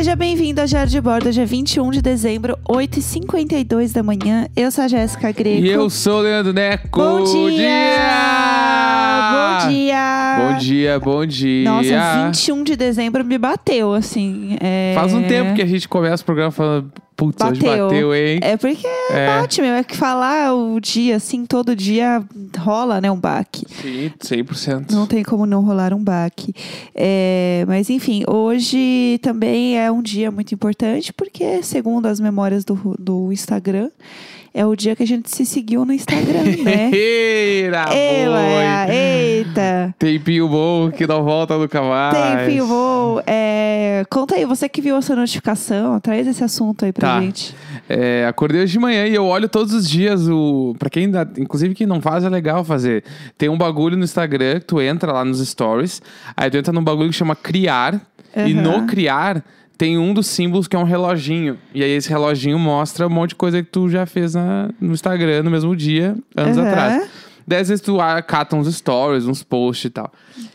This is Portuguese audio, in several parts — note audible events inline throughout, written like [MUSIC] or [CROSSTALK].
Seja bem-vindo ao Diário de Bordo, dia 21 de dezembro, 8h52 da manhã. Eu sou a Jéssica Greco. E eu sou o Leandro Neco. Bom dia! Bom Bom dia! Bom dia, bom dia. Nossa, 21 de dezembro me bateu, assim. é- Faz um tempo que a gente começa o programa falando, putz, hoje Bateu. bateu, hein? É porque É. bate, meu. É que falar o dia, assim, todo dia rola, né, um baque. Sim, 100%. Não tem como não rolar um baque. É, mas enfim, hoje também é um dia muito importante, porque, segundo as memórias do, do Instagram, é o dia que a gente se seguiu no Instagram, [LAUGHS] né? Eira, Ela, eita! Tempinho bom que não volta nunca mais. Tempinho bom. É, conta aí, você que viu essa notificação, traz esse assunto aí pra Tá. gente. É, acordei hoje de manhã e eu olho todos os dias o. Pra quem ainda. Inclusive, quem não faz é legal fazer. Tem um bagulho no Instagram que tu entra lá nos stories. Aí tu entra num bagulho que chama criar. E Aham. no criar tem um dos símbolos que é um reloginho. E aí esse reloginho mostra um monte de coisa que tu já fez na- no Instagram no mesmo dia, anos Aham. atrás. Daí às vezes tu acata uns stories, uns posts e tal.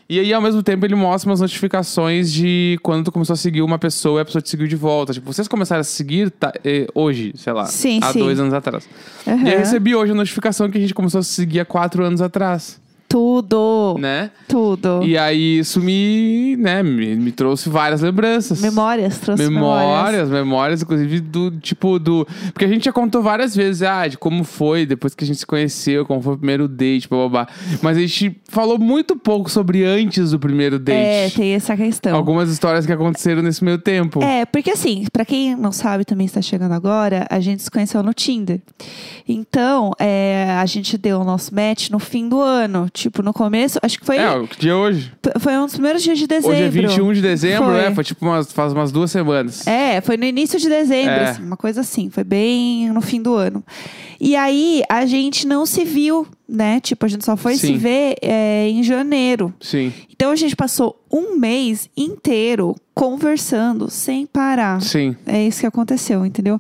E aí, ao mesmo tempo, ele mostra umas notificações de quando tu começou a seguir uma pessoa e a pessoa te seguiu de volta. Tipo, vocês começaram a seguir tá, eh, hoje, sei lá, Sim, há sim. dois anos atrás. E aí Aham. eu recebi hoje a notificação que a gente começou a se seguir há quatro anos atrás, Tudo. né? Tudo. E aí isso me, né, me, me trouxe várias lembranças. Memórias, trouxe memórias. Memórias, memórias, inclusive do tipo do. Porque a gente já contou várias vezes, ah, de como foi depois que a gente se conheceu, como foi o primeiro date, blá. Mas a gente falou muito pouco sobre antes do primeiro date. É, tem essa questão. Algumas histórias que aconteceram nesse meio tempo. É, porque assim, pra quem não sabe, também está chegando agora, a gente se conheceu no Tinder. Então, é, a gente deu o nosso match no fim do ano. Tipo, no começo, acho que foi, É, o que dia é hoje? foi um dos primeiros dias de dezembro. Hoje é 21 de dezembro, Foi. né? Foi tipo umas, faz umas duas semanas. É, foi no início de dezembro, É. assim, uma coisa assim. Foi bem no fim do ano. E aí, a gente não se viu, né? Tipo, a gente só foi se Sim. ver é, em janeiro. Sim, Então, a gente passou um mês inteiro conversando sem parar. sim. É isso que aconteceu, entendeu?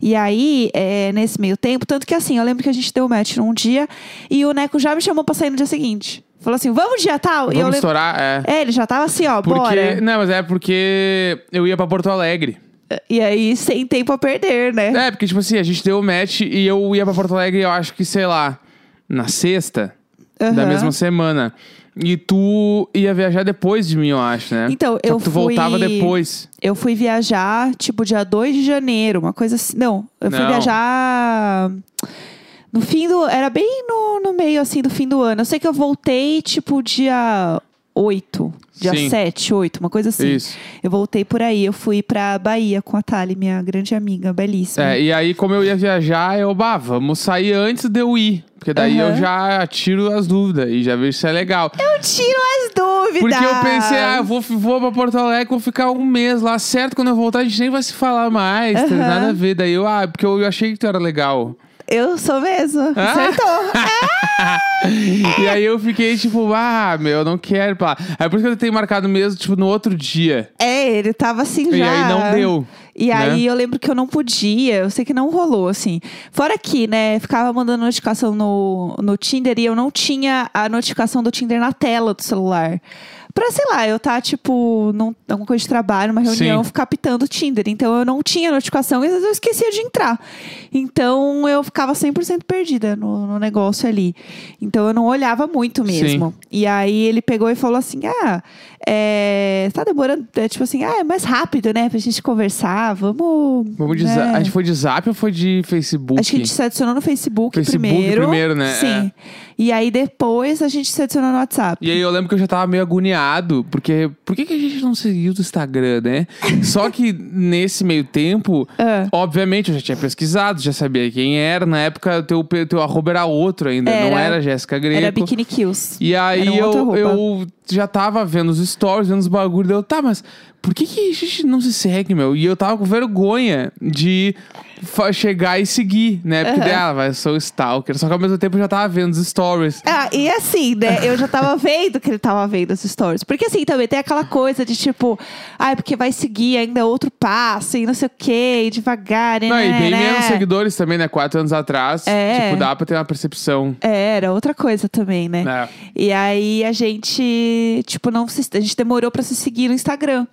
E aí, é, nesse meio tempo, tanto que assim, eu lembro que a gente deu match num dia e o Neco já me chamou pra sair no dia seguinte. Falou assim, vamos dia tal? e eu Vamos lembro... estourar, é. É, ele já tava assim, ó, Porque. bora. Não, mas é porque eu ia pra Porto Alegre. E aí, sem tempo a perder, né? É, porque, tipo assim, a gente deu o match e eu ia pra Porto Alegre, eu acho que, sei lá, na sexta da Aham. mesma semana. E tu ia viajar depois de mim, eu acho, né? Então, eu tu fui- voltava depois. Eu fui viajar, tipo, dia 2 de janeiro, uma coisa assim. Não, eu fui Não. viajar. No fim do. Era bem no, no meio, assim, do fim do ano. Eu sei que eu voltei, tipo, dia 8. Dia Sim. 7, 8, uma coisa assim. Isso. Eu voltei por aí. Eu fui pra Bahia com a Thali, minha grande amiga, belíssima. É, e aí, como eu ia viajar, eu, bah, vamos sair antes de eu ir. Porque daí Aham. eu já tiro as dúvidas e já vejo se é legal. Eu tiro as dúvidas! Porque eu pensei, ah, eu vou, vou pra Porto Alegre, vou ficar um mês lá. Certo, quando eu voltar, a gente nem vai se falar mais. Tem Aham. nada a ver. Daí eu, ah, porque eu achei que tu era legal. Eu sou mesmo. Ah? Acertou. [LAUGHS] E aí eu fiquei tipo, ah, meu, eu não quero pra lá. Aí por isso que eu tenho marcado mesmo, tipo, no outro dia. É, ele tava assim já. E aí não deu. E né? aí eu lembro que eu não podia, eu sei que não rolou, assim. Fora que, né, ficava mandando notificação no, no Tinder e eu não tinha a notificação do Tinder na tela do celular. Pra, sei lá, eu tá, tipo, num, alguma coisa de trabalho, uma reunião, Sim. ficar pitando o Tinder. Então eu não tinha notificação e às vezes eu esquecia de entrar. Então eu ficava 100% perdida no, no negócio ali. Então eu não olhava muito mesmo. E aí ele pegou e falou assim: ah, é, tá demorando, é, tipo assim, ah, é mais rápido, né, pra gente conversar, vamos. Vamos de né? A gente foi de zap ou foi de Facebook? Acho que a gente se adicionou no Facebook, Facebook primeiro. primeiro, né? Sim. E aí depois a gente se adicionou no WhatsApp. E aí eu lembro que eu já tava meio agoniado, porque por que, que a gente não seguiu do Instagram, né? [LAUGHS] Só que nesse meio tempo, Ah. obviamente, eu já tinha pesquisado, já sabia quem era. Na época, teu, teu arroba era outro ainda, não Era. era Jéssica Greco. Era Bikini Kills. E aí Era um eu, eu já tava vendo os stories, vendo os bagulhos, eu, tá, mas por que, que a gente não se segue, meu? E eu tava com vergonha de chegar e seguir, né? Porque Aham. daí, ah, vai, sou stalker. Só que ao mesmo tempo eu já tava vendo os stories. Ah, e assim, né? Eu já tava [LAUGHS] vendo que ele tava vendo as stories. Porque assim, também tem aquela coisa de tipo, ai, porque vai seguir ainda outro passo e não sei o quê, devagar, né? Não, e bem né? menos seguidores também, né? Quatro anos atrás. É. Tipo, dá pra ter uma percepção. É, era outra coisa também, né? É. E aí a gente, tipo, não se, a gente demorou pra se seguir no Instagram.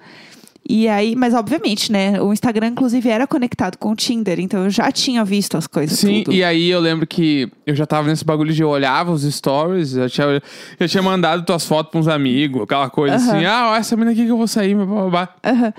E aí, mas obviamente, né? O Instagram, inclusive, era conectado com o Tinder, então eu já tinha visto as coisas. Sim, tudo. e aí eu lembro que eu já tava nesse bagulho de eu olhava os stories, eu tinha, eu tinha mandado tuas fotos pra uns amigos, aquela coisa Aham. assim, ah, ó, essa menina aqui que eu vou sair, blá, blá. Aham.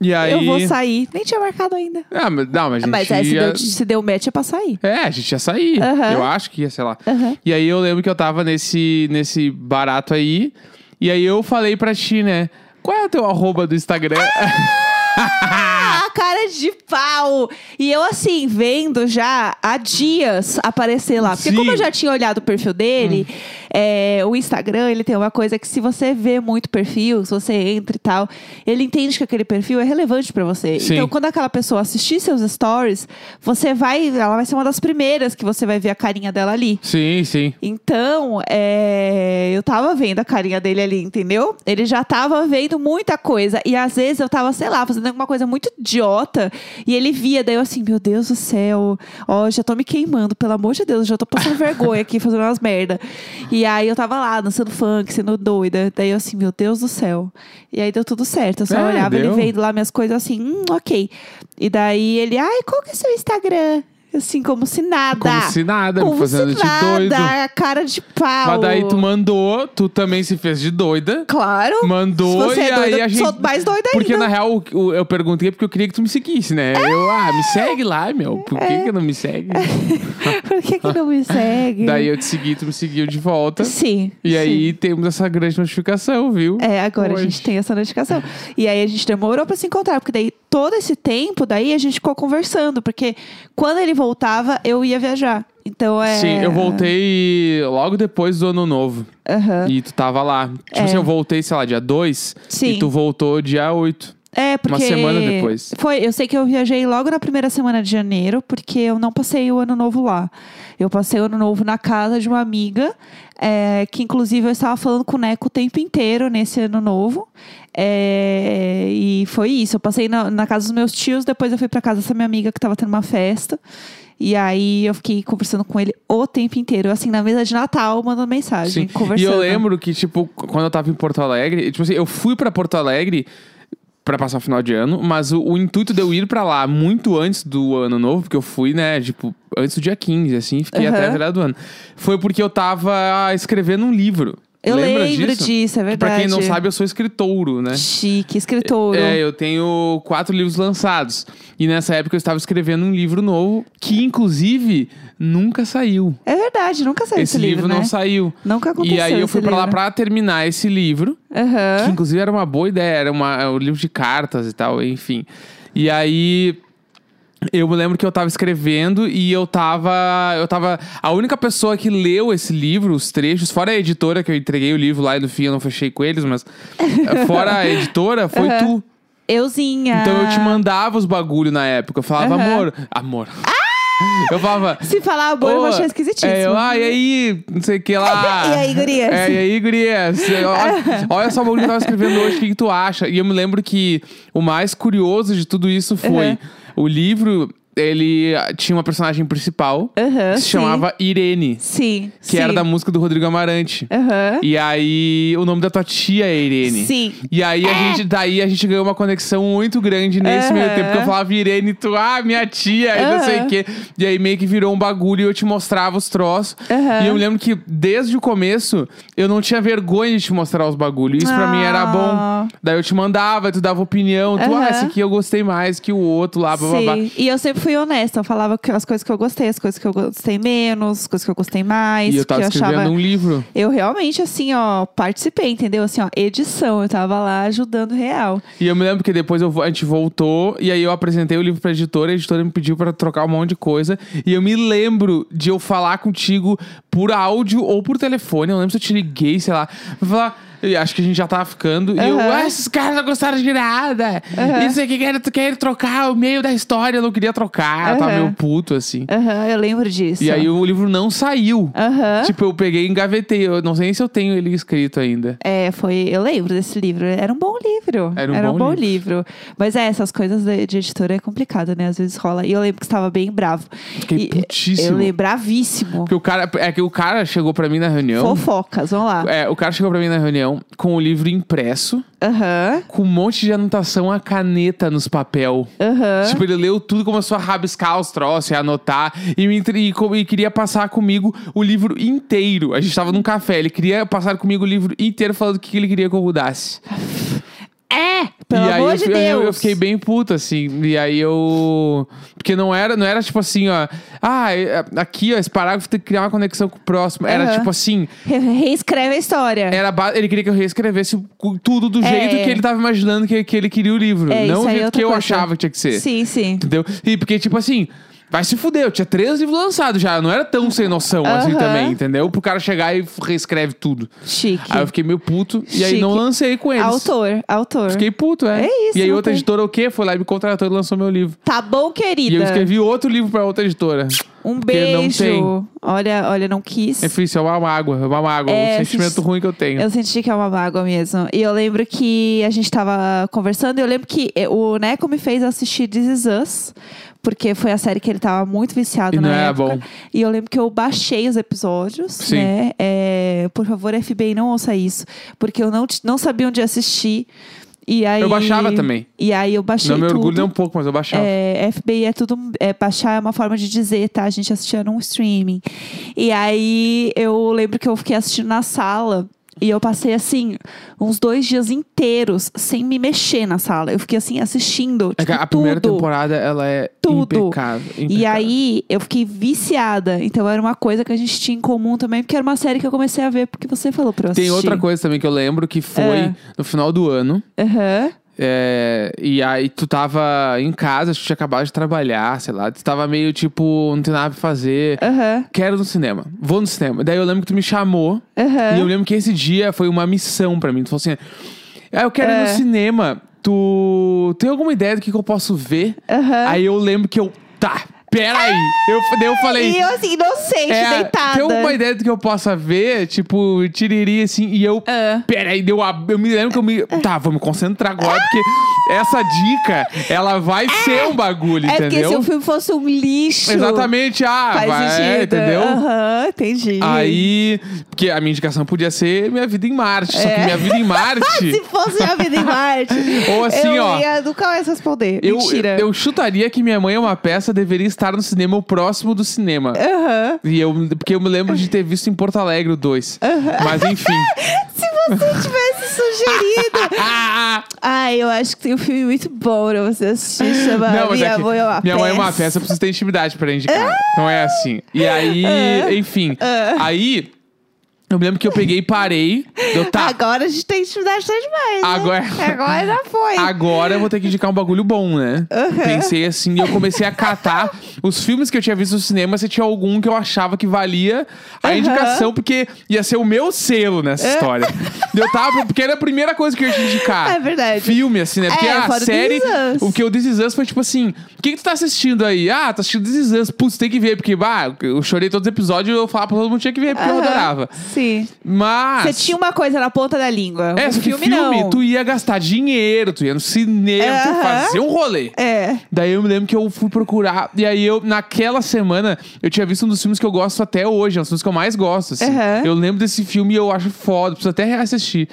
E aí. Eu vou sair. Nem tinha marcado ainda. Ah, mas, não, mas a gente Mas é, se, ia... deu, se deu match é pra sair. É, a gente ia sair. Aham. Eu acho que ia, sei lá. E aí eu lembro que eu tava nesse, nesse barato aí. E aí eu falei pra ti, né? Qual é o teu arroba do Instagram? Ah, cara de pau! E eu, assim, vendo já há dias aparecer lá. Porque Sim. como eu já tinha olhado o perfil dele, Hum. é, o Instagram, ele tem uma coisa que se você vê muito perfil, se você entra e tal, ele entende que aquele perfil é relevante pra você. Sim. Então, quando aquela pessoa assistir seus stories, você vai... Ela vai ser uma das primeiras que você vai ver a carinha dela ali. sim, sim. Então, é, eu tava vendo a carinha dele ali, entendeu? Ele já tava vendo muita coisa. E às vezes eu tava, sei lá, fazendo alguma coisa muito idiota. E ele via, daí eu assim, meu Deus do céu. Ó, já tô me queimando, pelo amor de Deus. Já tô passando [LAUGHS] vergonha aqui, fazendo umas merda. E aí eu tava lá, dançando funk, sendo doida. Daí eu assim, meu Deus do céu. E aí deu tudo certo. Eu só É, olhava deu. ele vendo lá minhas coisas assim, hum, ok. E daí ele, ai, qual que é seu Instagram? Assim, como se nada. Como se nada, me Como fazendo se de nada, doido. cara de pau. Mas daí tu mandou, tu também se fez de doida. Claro. Mandou você e é aí doida, a gente. sou mais doida Porque ainda. na real o- eu perguntei porque eu queria que tu me seguisse, né? Eu, ah, me segue lá, meu. Por que, que não me segue? [LAUGHS] Por que, que não me segue? Daí eu te segui, tu me seguiu de volta. Sim. E sim. aí temos essa grande notificação, viu? É, agora Hoje. a gente tem essa notificação. E aí a gente demorou pra se encontrar, porque daí todo esse tempo daí a gente ficou conversando, porque quando ele voltava, eu ia viajar. Então é. Sim, eu voltei logo depois do ano novo. Aham. E tu tava lá. Tipo É. assim, eu voltei, sei lá, dia 2. Sim. E tu voltou dia 8. É, porque. semana depois. Foi, eu sei que eu viajei logo na primeira semana de janeiro, porque eu não passei o ano novo lá. Eu passei o ano novo na casa de uma amiga, é, que inclusive eu estava falando com o Neco o tempo inteiro nesse ano novo. É, e foi isso. Eu passei na, na casa dos meus tios, depois eu fui pra casa dessa minha amiga que tava tendo uma festa. E aí eu fiquei conversando com ele o tempo inteiro, assim, na mesa de Natal, mandando mensagem, Sim. conversando. E eu lembro que, tipo, quando eu tava em Porto Alegre, tipo assim, eu fui pra Porto Alegre pra passar o final de ano, mas o, o intuito de eu ir pra lá muito antes do ano novo, porque eu fui, né, tipo, antes do dia 15, assim, fiquei Aham. até a virada do ano. Foi porque eu tava escrevendo um livro. Eu Lembra lembro disso? disso, é Que pra verdade. quem não sabe, eu sou escritouro, né? Chique, escritor. É, eu tenho quatro livros lançados. E nessa época eu estava escrevendo um livro novo, que inclusive nunca saiu. É verdade, nunca saiu esse, esse livro, né? não saiu. Nunca aconteceu E aí eu fui pra lá livro. pra terminar esse livro, que Aham. inclusive era uma boa ideia, era uma, é um livro de cartas e tal, enfim. E aí eu me lembro que eu tava escrevendo e eu tava. Eu tava. A única pessoa que leu esse livro, os trechos, fora a editora, que eu entreguei o livro lá e no fim eu não fechei com eles, mas eh, [LAUGHS] fora a editora, foi Aham. tu. Euzinha. Então eu te mandava os bagulho na época. Eu falava, Aham. amor. Amor. Eu falava. Se falar amor, eu vou "Ô, achar esquisitíssimo. É, eu, ah, e aí? Não sei o que lá. [LAUGHS] E aí, gurias? É, e aí, gurias? Olha, [LAUGHS] olha só o bagulho que eu tava escrevendo hoje, o que, que tu acha? E eu me lembro que o mais curioso de tudo isso foi Aham. O livro. Ele tinha uma personagem principal Aham, que se sim. chamava Irene, Sim. que era da música do Rodrigo Amarante. Aham. E aí, o nome da tua tia é Irene. Sim. E aí, a gente, daí a gente ganhou uma conexão muito grande nesse Aham. meio tempo. Que eu falava Irene, tu, ah, minha tia, e não sei o quê. E aí meio que virou um bagulho e eu te mostrava os troços. E eu me lembro que desde o começo, eu não tinha vergonha de te mostrar os bagulhos. Isso pra mim era Ah. bom. Daí eu te mandava, tu dava opinião. Tu, ah, esse aqui eu gostei mais que o outro lá, blá, blá, blá. Sim. E eu sempre fui honesta. Eu falava as coisas que eu gostei, as coisas que eu gostei menos, as coisas que eu gostei mais. E eu tava que eu escrevendo achava... um livro. Eu realmente, assim, ó, participei, entendeu? Assim, ó, edição. Eu tava lá ajudando real. E eu me lembro que depois eu, a gente voltou e aí eu apresentei o livro pra editora, a editora me pediu pra trocar um monte de coisa. E eu me lembro de eu falar contigo por áudio ou por telefone. Eu lembro se eu te liguei, sei lá. Pra falar. Eu acho que a gente já tava ficando. E eu, Aham. ah, esses caras não gostaram de nada. Aham. Isso aqui querem, querem trocar o meio da história. Eu não queria trocar. Eu tava Aham. meio puto, assim. Aham, eu lembro disso. E aí o livro não saiu. Aham. Tipo, eu peguei e engavetei. Eu não sei nem se eu tenho ele escrito ainda. É, foi. Eu lembro desse livro. Era um bom livro. Era um bom livro. Mas é, essas coisas de, de editora é complicado, né? Às vezes rola. E eu lembro que você estava bem bravo. Fiquei E- putíssimo. Eu lembro, bravíssimo. Porque o cara, é que o cara chegou pra mim na reunião. Fofocas, vamos lá. É, o cara chegou pra mim na reunião reunião com o livro impresso, Aham, com um monte de anotação a caneta nos papel. aham. Tipo, ele leu tudo, começou a rabiscar os troços e anotar. E, me entre- e co- e queria passar comigo o livro inteiro. A gente tava num café, ele queria passar comigo o livro inteiro falando o que ele queria que eu mudasse. É, pelo e aí amor eu, de fi- Deus. eu, eu fiquei bem puto, assim. E aí eu. Porque não era, não era tipo assim, ó. Ah, é- aqui, ó, esse parágrafo tem que criar uma conexão com o próximo. Era Aham. tipo assim. Re- [LAUGHS] Reescreve a história. Era ba- ele queria que eu reescrevesse tudo do É. jeito que ele tava imaginando que, que ele queria o livro. É, não o é jeito que eu coisa. achava que tinha que ser. Sim, sim. Entendeu? E porque, tipo assim, vai se fuder. Eu tinha três livros lançados já. Eu não era tão sem noção assim também, entendeu? Pro cara chegar e reescreve tudo. Chique. Aí eu fiquei meio puto. E aí Chique. não lancei com eles. Autor, autor. Fiquei puto, é. É isso, E aí não outra tem. editora o quê? Foi lá e me contratou e lançou meu livro. Tá bom, querida. E eu escrevi outro livro pra outra editora. Um Porque não beijo. tem. Olha, olha, não quis. É difícil, é uma mágoa, é uma mágoa. É, um sentimento senti- ruim que eu tenho. Eu senti que é uma mágoa mesmo. E eu lembro que a gente tava conversando e eu lembro que eh, o Neco me fez assistir This Is Us. Porque foi a série que ele tava muito viciado E na não era época. bom. E eu lembro que eu baixei os episódios, Sim. né? É, por favor, FBI, não ouça isso. Porque eu não, t- não sabia onde assistir. E aí, Eu baixava também. E aí eu baixei Não me tudo. orgulho nem um pouco, mas eu baixava. É, FBI é tudo. É, baixar é uma forma de dizer, tá? A gente assistia num streaming. E aí eu lembro que eu fiquei assistindo na sala. E eu passei assim, uns dois dias inteiros sem me mexer na sala. Eu fiquei assim, assistindo. É tipo, a primeira tudo. temporada, ela é Tudo. impecável, E impecável. aí eu fiquei viciada. Então era uma coisa que a gente tinha em comum também, porque era uma série que eu comecei a ver porque você falou pra eu assistir. Tem outra coisa também que eu lembro que foi É. no final do ano. Aham. É, e aí tu tava em casa, tu tinha acabado de trabalhar, sei lá. Tu tava meio tipo, não tem nada pra fazer. Aham. Quero ir no cinema. Vou no cinema. Daí eu lembro que tu me chamou. Aham. E eu lembro que esse dia foi uma missão pra mim. Tu falou assim: ah, eu quero ir É. no cinema. Tu tem alguma ideia do que, que eu posso ver? Aham. Aí eu lembro que eu. Tá, peraí. Eu, daí eu falei. E eu assim, inocente, É, deitada. tem alguma ideia do que eu possa ver? Tipo, tiriri assim, e eu. Ah. Peraí, deu a. Eu me lembro que eu me. Tá, vou me concentrar agora, porque essa dica, ela vai ser um bagulho, É porque entendeu? se o filme fosse um lixo. Exatamente, ah, Faz vai, sentido. entendeu? Aham, entendi. Aí, porque a minha indicação podia ser Minha Vida em Marte. Só que É. Minha Vida em [LAUGHS] Marte. Se fosse a vida em Marte, [LAUGHS] Ou assim, eu ó. ia nunca mais responder. Eu, Mentira. eu chutaria que Minha Mãe é uma peça deveria estar no cinema ou próximo do cinema. Aham. E eu, porque eu me lembro de ter visto em Porto Alegre o 2. Mas enfim. [LAUGHS] Se você tivesse sugerido. Ah, [LAUGHS] Ai, eu acho que tem um filme muito bom pra você assistir. Chama Não, mas Minha é que Mãe é uma minha mãe é uma Peça. peça, eu preciso ter intimidade pra indicar. Não é assim. E aí, enfim. Aí, eu me lembro que eu peguei e parei. Eu, tá, Agora a gente tem intimidade tá demais. né? Agora- Agora já foi. agora eu vou ter que indicar um bagulho bom, né? Pensei assim, e eu comecei a catar os filmes que eu tinha visto no cinema, se tinha algum que eu achava que valia a Aham. indicação, porque ia ser o meu selo nessa história. eu tava, porque era a primeira coisa que eu ia te indicar. É verdade. Filme, assim, né? Porque É, a fora o série. This Is Us. O que o This Is Us foi tipo assim: o que, que tu tá assistindo aí? Ah, tá assistindo This Is Us. Putz, tem que ver, porque, bah, eu chorei todos os episódios e eu falava pra todo mundo tinha que ver, porque eu Aham. adorava. Sim. Mas. Você tinha uma coisa na ponta da língua. É, o só que filme, filme, não. tu ia gastar dinheiro, tu ia no cinema, ia Aham. fazer um rolê. É. Daí eu me lembro que eu fui procurar. E aí eu, naquela semana, eu tinha visto um dos filmes que eu gosto até hoje. É um dos filmes que eu mais gosto. assim. Aham. Eu lembro desse filme e eu acho foda, preciso até reassistir.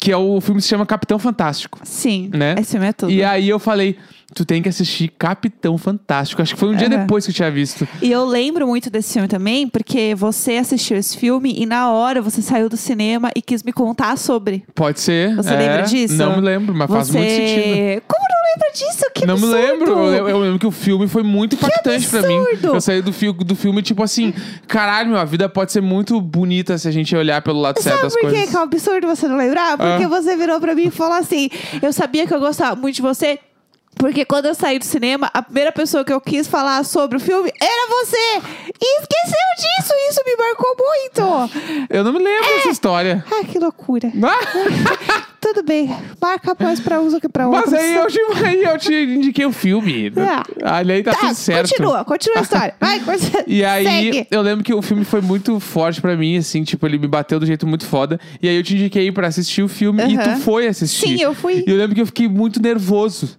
Que é o filme que se chama Capitão Fantástico. Sim. Né? Esse filme é tudo. E aí eu falei, tu tem que assistir Capitão Fantástico. Acho que foi um dia depois que eu tinha visto. E eu lembro muito desse filme também, porque você assistiu esse filme e na hora você saiu do cinema e quis me contar sobre. Pode ser. Você é. lembra disso? Não me lembro, mas faz você... muito sentido. Como não lembra disso? Que não absurdo! me lembro. Eu, eu lembro que o filme foi muito impactante pra mim. absurdo! Eu saí do, fi do filme, tipo assim, caralho, a vida pode ser muito bonita se a gente olhar pelo lado certo Sabe das por que coisas. que é um absurdo você não lembrar? Porque Ah. você virou pra mim e falou assim: Eu sabia que eu gostava muito de você. Porque quando eu saí do cinema, a primeira pessoa que eu quis falar sobre o filme era você! E esqueceu disso! Isso me marcou muito! Eu não me lembro dessa história. Ah, que loucura. Ah, [LAUGHS] Tudo bem. Marca mais pra uso que pra outros. Mas aí eu, te, [LAUGHS] aí eu te indiquei o filme. Ah. Ali tá, Tá, tudo certo. continua, continua a história. Vai, [LAUGHS] continua. E aí, Segue. eu lembro que o filme foi muito forte pra mim, assim, tipo, ele me bateu do jeito muito foda. E aí eu te indiquei pra assistir o filme e Aham. tu foi assistir. Sim, eu fui. E eu lembro que eu fiquei muito nervoso.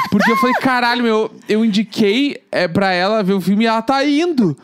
Porque eu falei, caralho, meu, eu indiquei é, pra ela ver o filme e ela tá indo.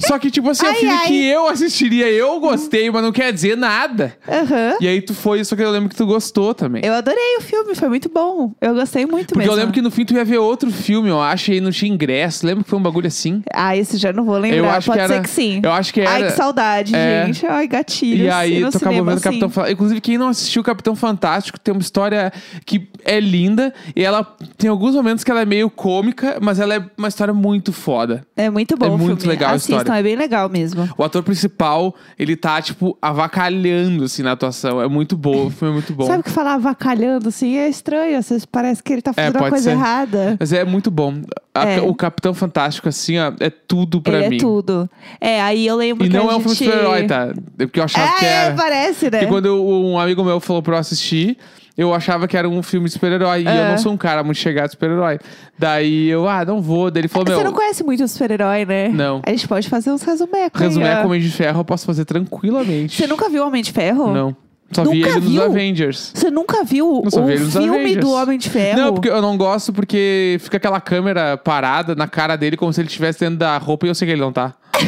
Só que, tipo assim, é um Ai, filme ai. que eu assistiria, eu gostei, mas não quer dizer nada. Aham. E aí tu foi, só que eu lembro que tu gostou também. Eu adorei o filme, foi muito bom. Eu gostei muito Porque mesmo. eu lembro que no fim tu ia ver outro filme, eu acho, e aí não tinha ingresso. Lembra que foi um bagulho assim? Ah, esse já não vou lembrar. Eu acho Pode que era- ser que sim. eu acho que Ai, era- que saudade, É. gente. Ai, gatilhos. E aí no tu acabou cinema, vendo o Capitão. Fantástico. Inclusive, quem não assistiu o Capitão Fantástico tem uma história que é linda. E ela tem alguns momentos que ela é meio cômica, mas ela é uma história muito foda. É muito bom É o muito filme. legal a Assistam, história. é bem legal mesmo. O ator principal, ele tá, tipo, avacalhando, assim, na atuação. É muito bom, o filme é muito bom. Sabe que falar avacalhando assim é estranho. Às vezes parece que ele tá fazendo uma pode coisa ser. errada. Mas é muito bom. A- É. O Capitão Fantástico, assim, ó, é tudo pra ele mim. é tudo. É, aí eu lembro E que não a é um filme de gente... super-herói, tá? Porque eu achava É, que era. parece, né? Porque quando eu- um amigo meu falou pra eu assistir, eu achava que era um filme de super-herói. E eu É. não sou um cara muito chegado de super-herói. Daí eu, ah, não vou. Daí ele falou, Você meu, não conhece muito o super-herói, né? Não. A gente pode fazer uns resumecos. ó. a Homem de Ferro eu posso fazer tranquilamente. Você nunca viu Homem de Ferro? Não. Só vi Nunca ele nos viu? Avengers. Você nunca viu vi ele o nos filme Avengers. do Homem de Ferro? Não, porque eu não gosto porque fica aquela câmera parada na cara dele como se ele estivesse dentro da roupa e eu sei que ele não tá. [LAUGHS]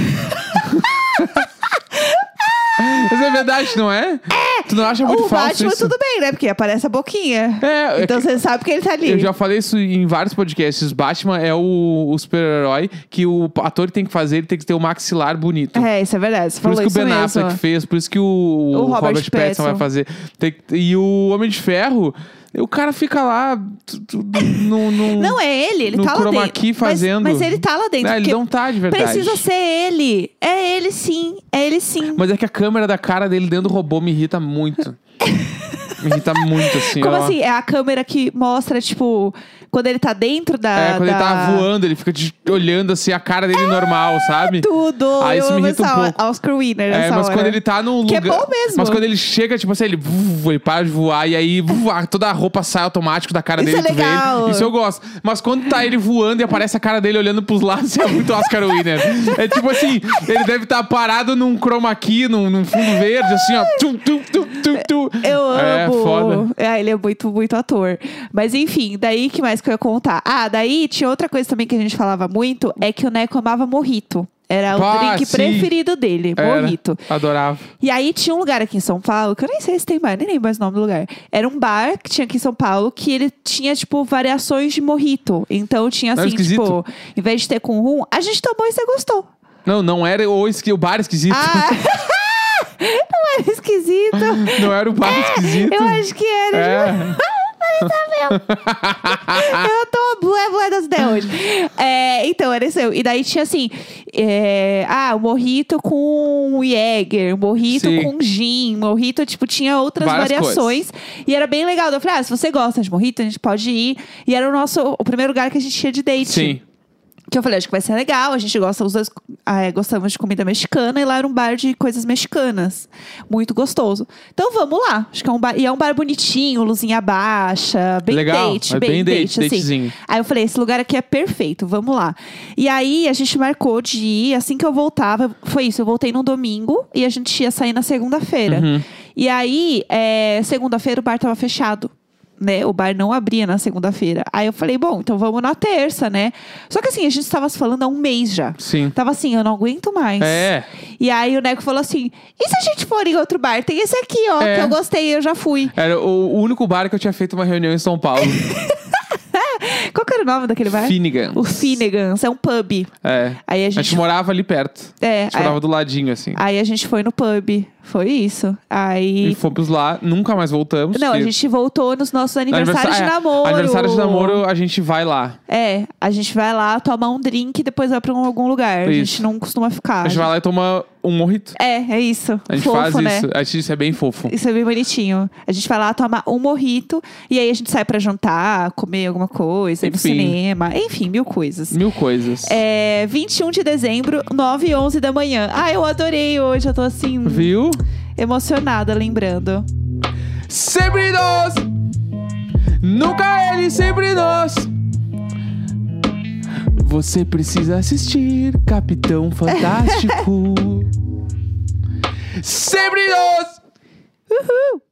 Mas é verdade, não é? Tu não acha muito o falso Batman isso? tudo bem, né? Porque aparece a boquinha. É, é Então que- você sabe que ele tá ali. Eu já falei isso em vários podcasts. Batman é o, o super-herói que o ator tem que fazer, ele tem que ter o maxilar bonito. É, isso é verdade. Você Por isso que o Ben mesmo. Affleck fez, por isso que o, o Robert Robert, Pattinson Pattinson. vai fazer. Tem e o Homem de Ferro, o cara fica lá tu- tu- no, no- [LAUGHS] Não é ele, ele no tá lá dentro. key Mas- fazendo. Mas, ele tá lá dentro. Não, ele não tá de verdade. Precisa ser ele. É ele sim. É ele sim. Mas é que a câmera da cara dele dentro do robô me irrita muito. [LAUGHS] me irrita muito, assim. Como ó. assim? É a câmera que mostra, tipo, quando ele tá dentro da. É, quando ele da- tá voando, ele fica de- olhando assim a cara dele normal, sabe? Tudo. Ah, eu isso me amo irrita um pouco. Oscar winner É, mas hora. quando ele tá num Que é lugar. bom mesmo. Mas quando ele chega, tipo assim, ele, vuf, ele para de voar e aí vuf, toda a roupa sai automático da cara Isso dele. é tu vê ele. legal. Isso eu gosto. Mas quando tá ele voando e aparece a cara dele olhando pros lados, é muito Oscar Winner. É tipo assim, ele deve estar parado num chroma key, num, num fundo verde, assim, ó. Tu, tu, tu, tu, tu. Eu É, amo. foda. É, ele é muito, muito ator. Mas enfim, daí que mais que eu ia contar? Ah, daí tinha outra coisa também que a gente falava muito, é que o Neco amava morrito. Era o Ah, drink sim. preferido dele, Era. morrito. Adorava. E aí tinha um lugar aqui em São Paulo, que eu nem sei se tem mais, nem lembro mais o nome do lugar. Era um bar que tinha aqui em São Paulo, que ele tinha, tipo, variações de morrito. Então tinha assim, tipo, em vez de ter com rum, a gente tomou e você gostou. Não, não era o, esqui- o bar esquisito. Ah! [LAUGHS] Não era esquisito. [LAUGHS] Não era o bar esquisito. Eu acho que era. É. [LAUGHS] [LAUGHS] Eu tô blé blé das ideias hoje. É, então, era isso. E daí tinha assim: é, ah, o morrito com Jäger, o morrito Sim. com gin, morrito, tipo, tinha outras Várias variações. E era bem legal. Eu falei, ah, se você gosta de morrito, a gente pode ir. E era o nosso o primeiro lugar que a gente ia de date. Sim. Que eu falei, acho que vai ser legal. A gente gosta, os dois ah, é, gostamos de comida mexicana e lá era um bar de coisas mexicanas. Muito gostoso. Então vamos lá. Acho que é um bar. E é um bar bonitinho, luzinha baixa, bem Legal, date, é bem, bem date, date, assim. Aí eu falei, esse lugar aqui é perfeito, vamos lá. E aí a gente marcou de ir, assim que eu voltava, foi isso, eu voltei num domingo e a gente ia sair na segunda-feira. Uhum. E aí, é, segunda-feira o bar tava fechado. Né? O bar não abria na segunda-feira. Aí eu falei, bom, então vamos na terça, né? Só que assim, a gente estava se falando há um mês já. Sim. Tava assim, eu não aguento mais. É. E aí o Neco falou assim: e se a gente for em outro bar? Tem esse aqui, ó, É. que eu gostei, eu já fui. Era o único bar que eu tinha feito uma reunião em São Paulo. [LAUGHS] Qual que era o nome daquele bar? Finnegan. O Finnegans, é um pub. É. Aí a A gente. gente morava ali perto. É, A gente morava do ladinho, assim. aí a gente foi no pub. Foi isso. Aí. E fomos lá, nunca mais voltamos. Não, a porque- gente voltou nos nossos aniversários de é, namoro. Aniversário de namoro, a gente vai lá. É, a gente vai lá tomar um drink e depois vai pra um- algum lugar. A Isso. gente não costuma ficar. A gente vai lá e toma um morrito. É, é isso. A gente Fofo, faz né? isso. A gente, isso é bem fofo. Isso é bem bonitinho. A gente vai lá tomar um morrito e aí a gente sai pra jantar, comer alguma coisa, ir no Enfim. cinema, enfim, mil coisas. Mil coisas. É 21 de dezembro, 9 e 11 da manhã. Ah, eu adorei hoje, eu tô assim, Viu? Emocionada lembrando. Sempre nós! Nunca ele, sempre nós! Você precisa assistir Capitão [LAUGHS] Fantástico. sempre nós! Uhul!